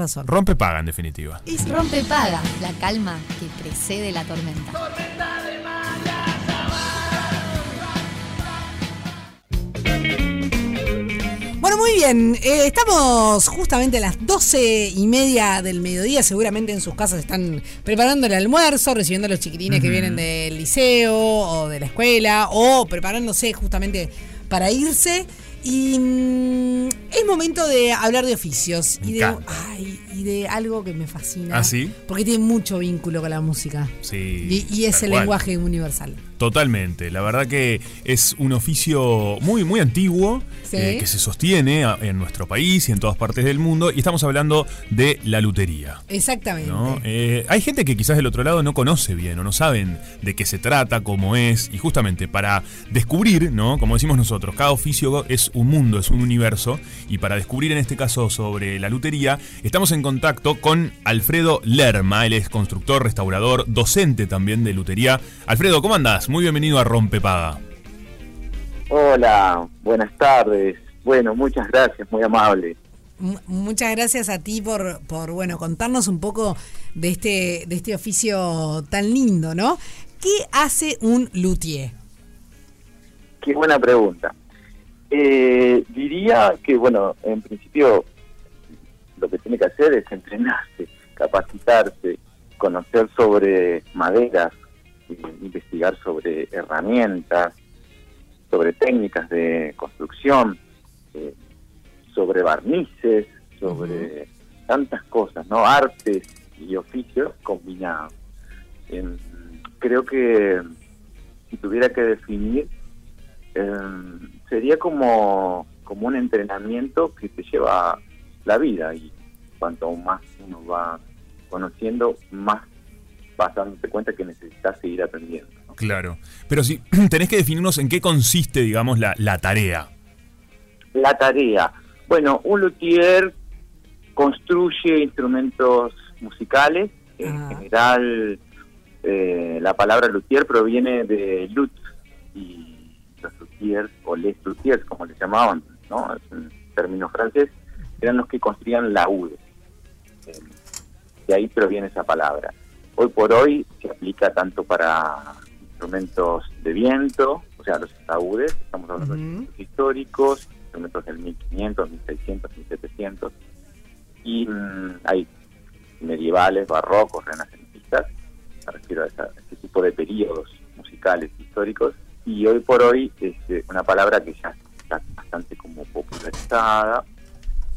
razón. Rompe paga, en definitiva. Es rompe paga, la calma que precede la tormenta. Bueno, muy bien. eh, estamos justamente a las doce y media del mediodía. Seguramente en sus casas están preparando el almuerzo, recibiendo a los chiquilines que vienen del liceo o de la escuela, o preparándose justamente para irse. Y mm, es momento de hablar de oficios Me y de, ay, de algo que me fascina. ¿Ah, sí? Porque tiene mucho vínculo con la música. Sí. Y, y es el cual. lenguaje universal. Totalmente. La verdad que es un oficio muy, muy antiguo Sí. eh, que se sostiene en nuestro país y en todas partes del mundo. Y estamos hablando de la lutería. Exactamente. ¿no? Eh, hay gente que quizás del otro lado no conoce bien o no saben de qué se trata, cómo es, y justamente para descubrir, ¿no? como decimos nosotros, cada oficio es un mundo, es un universo, y para descubrir en este caso sobre la lutería, estamos en contacto con Alfredo Lerma, él es constructor, restaurador, docente también de lutería. Alfredo, ¿cómo andás? Muy bienvenido a Rompepaga. Hola, buenas tardes. Bueno, muchas gracias, muy amable. M- Muchas gracias a ti por, por bueno, contarnos un poco de este, de este oficio tan lindo, ¿no? ¿Qué hace un luthier? Qué buena pregunta. Eh, diría que, bueno, en principio lo que tiene que hacer es entrenarse, capacitarse, conocer sobre maderas, eh, investigar sobre herramientas, sobre técnicas de construcción, eh, sobre barnices, sobre tantas cosas, ¿no? Artes y oficios combinados. Em, creo que si tuviera que definir, em, sería como, como un entrenamiento que te lleva la vida y cuanto más uno va conociendo, más vas dándote cuenta que necesitas seguir aprendiendo. ¿no? Claro. Pero si tenés que definirnos en qué consiste, digamos, la, la tarea. La tarea. Bueno, un luthier construye instrumentos musicales. En Ah. general, eh, la palabra luthier proviene de lut y los luthiers, o les luthiers, como les llamaban, ¿no? Es un término francés, eran los que construían laúdes. De ahí proviene esa palabra. Hoy por hoy se aplica tanto para instrumentos de viento, o sea, los ataúdes, estamos hablando de Ujú. instrumentos históricos, instrumentos del 1500, 1600, 1700, y mm, hay medievales, barrocos, renacentistas, me refiero a, esa- a ese tipo de periodos musicales históricos, y hoy por hoy es eh, una palabra que ya está bastante como popularizada.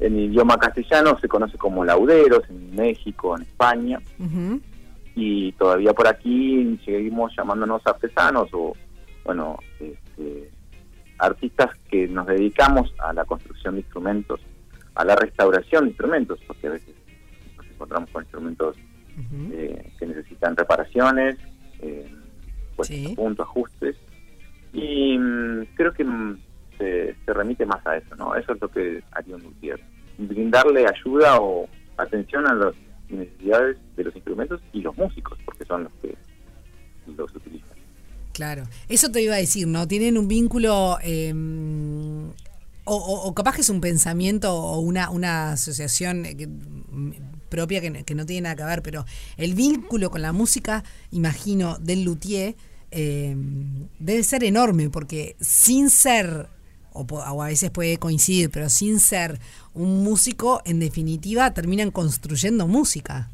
En idioma castellano se conoce como lauderos en México, en España, y todavía por aquí seguimos llamándonos artesanos o, bueno, este, artistas que nos dedicamos a la construcción de instrumentos, a la restauración de instrumentos, porque a veces nos encontramos con instrumentos eh, que necesitan reparaciones, eh, puestos Sí. a punto, ajustes, y mm, creo que mm, se, se remite más a eso, ¿no? Eso es lo que haría un luthier, brindarle ayuda o atención a las necesidades de los instrumentos y los músicos, porque son los que los utilizan. Claro, eso te iba a decir, ¿no? Tienen un vínculo, eh, o, o- capaz que es un pensamiento o una, una asociación eh, mm, propia que, que no tiene nada que ver, pero el vínculo con la música, imagino, del luthier eh, debe ser enorme, porque sin ser, o, po- o a veces puede coincidir, pero sin ser un músico, en definitiva, terminan construyendo música.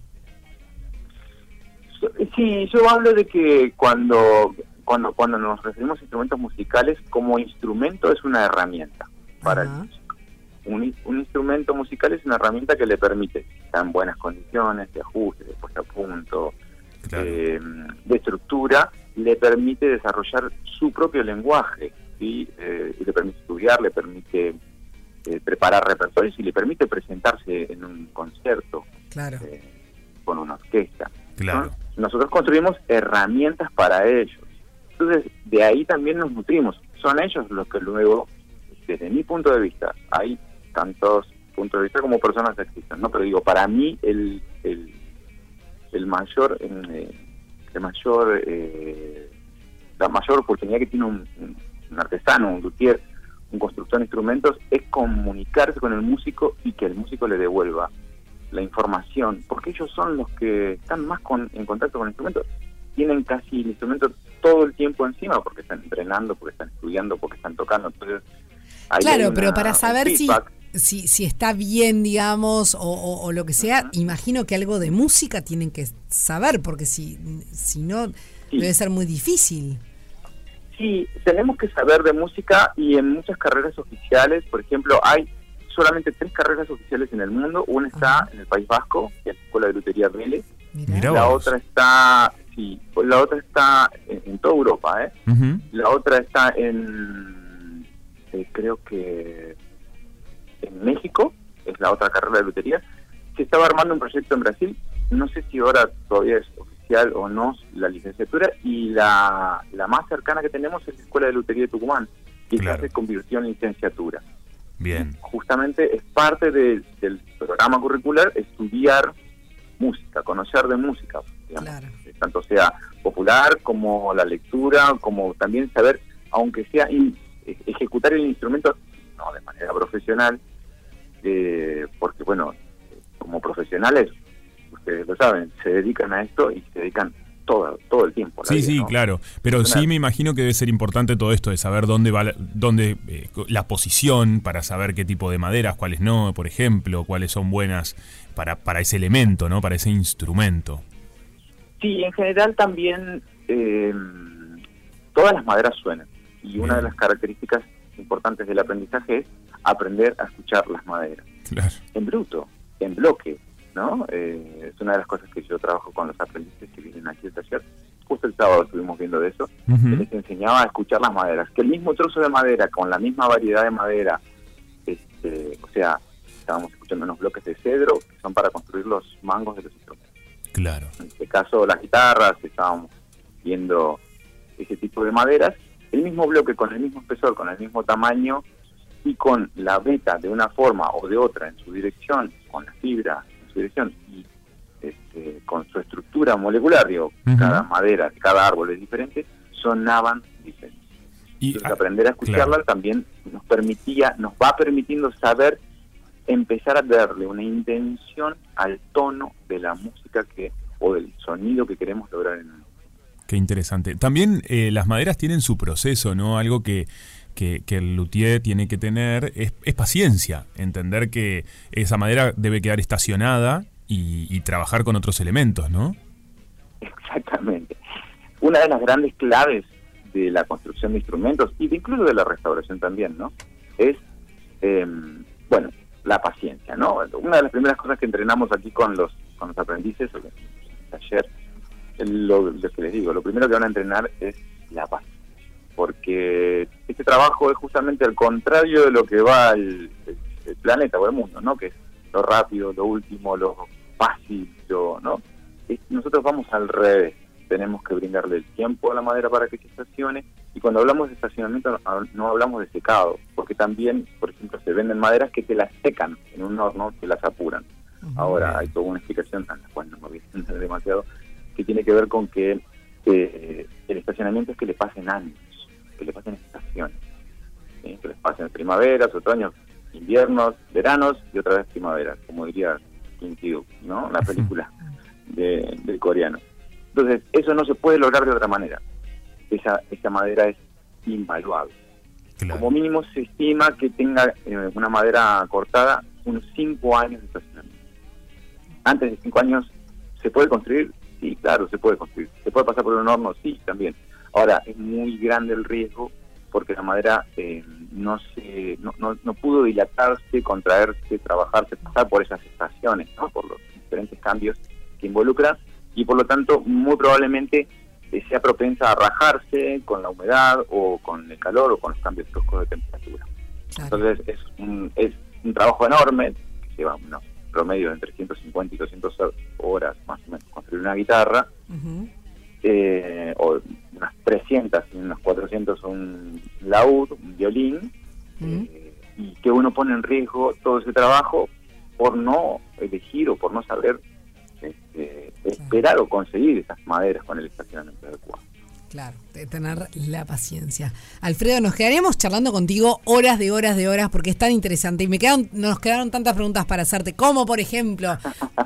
Sí, yo hablo de que cuando, cuando, cuando nos referimos a instrumentos musicales, como instrumento es una herramienta para Ajá. el músico. Un, un instrumento musical es una herramienta que le permite, si está en buenas condiciones, de ajuste, de puesta a punto, Claro. eh, de estructura, le permite desarrollar su propio lenguaje, ¿sí? Eh, y le permite estudiar, le permite eh, preparar repertorios y le permite presentarse en un concierto Claro. eh, con una orquesta. Claro. ¿no? Nosotros construimos herramientas para ellos. Entonces, de ahí también nos nutrimos. Son ellos los que luego, desde mi punto de vista, hay tantos puntos de vista como personas que existen, ¿no? Pero digo, para mí el, el, el mayor, eh, el mayor, eh, la mayor oportunidad que tiene un, un- un artesano, un luthier, un constructor de instrumentos, es comunicarse con el músico y que el músico le devuelva la información, porque ellos son los que están más con, en contacto con el instrumento, tienen casi el instrumento todo el tiempo encima, porque están entrenando, porque están estudiando, porque están tocando. Entonces, Claro, pero para saber si, si, si está bien, digamos, o, o- o lo que sea, imagino que algo de música tienen que saber, porque si, si no, Sí. debe ser muy difícil. Sí, tenemos que saber de música y en muchas carreras oficiales, por ejemplo, hay solamente tres carreras oficiales en el mundo. Una está Ajá. en el País Vasco, que es la Escuela de Lutería Vélez. Mirá. La vos. otra está, sí, la otra está en, en toda Europa, ¿eh? La otra está en, eh, creo que en México, es la otra carrera de lutería. Se estaba armando un proyecto en Brasil, no sé si ahora todavía es oficial o no la licenciatura, y la, la más cercana que tenemos es la Escuela de Lutería de Tucumán, que ya Claro. se convirtió en licenciatura. Bien. Justamente es parte de- del programa curricular estudiar música, conocer de música, digamos Claro. tanto sea popular como la lectura, como también saber, aunque sea in- e- ejecutar el instrumento, no de manera profesional, eh, porque bueno, como profesionales, ustedes lo saben, se dedican a esto y se dedican todo, todo el tiempo. Sí, vida, sí, ¿no? claro. Pero sí me imagino que debe ser importante todo esto de saber dónde va la, dónde, eh, la posición para saber qué tipo de maderas, cuáles no, por ejemplo, cuáles son buenas para, para ese elemento, ¿no? Para ese instrumento. Sí, en general también eh, todas las maderas suenan. Y una de las características importantes del aprendizaje es aprender a escuchar las maderas. Claro. en bruto, en bloque, ¿no? Eh, es una de las cosas que yo trabajo con los aprendices que vienen aquí al taller. Justo el sábado estuvimos viendo de eso. Ujú. Les enseñaba a escuchar las maderas. Que el mismo trozo de madera, con la misma variedad de madera, este, o sea, estábamos escuchando unos bloques de cedro que son para construir los mangos de los instrumentos. Claro. En este caso, las guitarras, estábamos viendo ese tipo de maderas. El mismo bloque con el mismo espesor, con el mismo tamaño y con la veta de una forma o de otra en su dirección, con la fibra dirección y este, con su estructura molecular, digo, cada madera, cada árbol es diferente, sonaban diferentes. Y, Entonces, aprender a escucharla claro. también nos permitía, nos va permitiendo saber, empezar a darle una intención al tono de la música que o del sonido que queremos lograr en el Qué interesante. También eh, las maderas tienen su proceso, ¿no? Algo que, que, el luthier tiene que tener es, paciencia, entender que esa madera debe quedar estacionada y, trabajar con otros elementos, ¿no? Exactamente. Una de las grandes claves de la construcción de instrumentos y de incluso de la restauración también, ¿no? Es, eh, bueno, la paciencia, ¿no? Una de las primeras cosas que entrenamos aquí con los con los aprendices, el taller, lo, lo que les digo, lo primero que van a entrenar es la paz. Porque este trabajo es justamente al contrario de lo que va el, el- el planeta o el mundo, ¿no? Que es lo rápido, lo último, lo fácil, lo, ¿no? Es- nosotros vamos al revés. Tenemos que brindarle el tiempo a la madera para que se estacione. Y cuando hablamos de estacionamiento no, no hablamos de secado, porque también, por ejemplo, se venden maderas que te las secan en un horno, que las apuran. Ahora hay toda una explicación, a la cual no me voy a extender demasiado, que tiene que ver con que eh, el estacionamiento es que le pasen años, que le pasen estaciones, ¿sí? que les pasen primaveras, otoños, inviernos, veranos y otra vez primaveras, como diría Kim Ki-duk, ¿no? La película de, del coreano. Entonces, eso no se puede lograr de otra manera. Esa, esa madera es invaluable. Claro. Como mínimo se estima que tenga eh, una madera cortada unos 5 años de estacionamiento. Antes de 5 años, ¿se puede construir? Sí, claro, se puede construir. ¿Se puede pasar por un horno? Sí, también. Ahora, es muy grande el riesgo porque la madera eh, no, se, no, no, no pudo dilatarse, contraerse, trabajarse, pasar por esas estaciones, ¿no? por los diferentes cambios que involucra y por lo tanto muy probablemente eh, sea propensa a rajarse con la humedad o con el calor o con los cambios bruscos de temperatura. Claro. Entonces es un, es un trabajo enorme, que lleva un promedio de entre 150 y 200 horas más o menos construir una guitarra. Eh, o unas 300 y unas 400 un laúd, un violín, Ujú. eh, y que uno pone en riesgo todo ese trabajo por no elegir o por no saber este, esperar o conseguir esas maderas con el estacionamiento adecuado. Claro, de tener la paciencia. Alfredo, nos quedaríamos charlando contigo horas de horas de horas porque es tan interesante y me quedan, nos quedaron tantas preguntas para hacerte, como por ejemplo,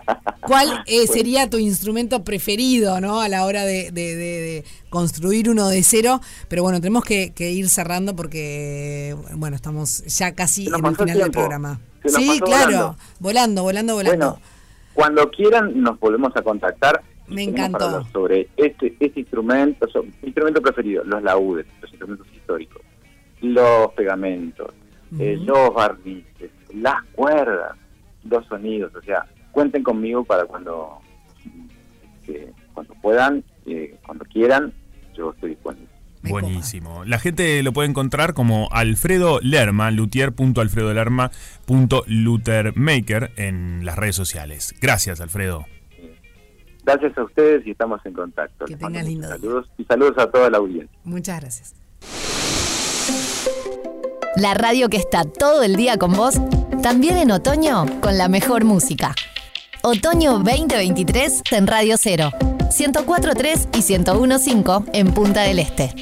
¿cuál eh, sería tu instrumento preferido ¿no? a la hora de, de- de- de construir uno de cero? Pero bueno, tenemos que, que ir cerrando porque, bueno, estamos ya casi en el final del programa. Sí, claro, volando, volando, volando. Bueno, cuando quieran nos volvemos a contactar. Me encantó. sobre este, este instrumento, so- mi instrumento preferido, los laúdes, los instrumentos históricos, los pegamentos, eh, los barnices, las cuerdas, los sonidos. O sea, cuenten conmigo para cuando, este, cuando puedan, eh, cuando quieran, yo estoy disponible. Me copa. Buenísimo. La gente lo puede encontrar como Alfredo Lerma, luthier.alfredolerma.luthermaker en las redes sociales. Gracias, Alfredo. Gracias a ustedes y estamos en contacto. Que muchos lindo día. saludos y saludos a toda la audiencia. Muchas gracias. La radio que está todo el día con vos, también en otoño con la mejor música. Otoño 2023 en Radio 0, 104.3 y 101.5 en Punta del Este.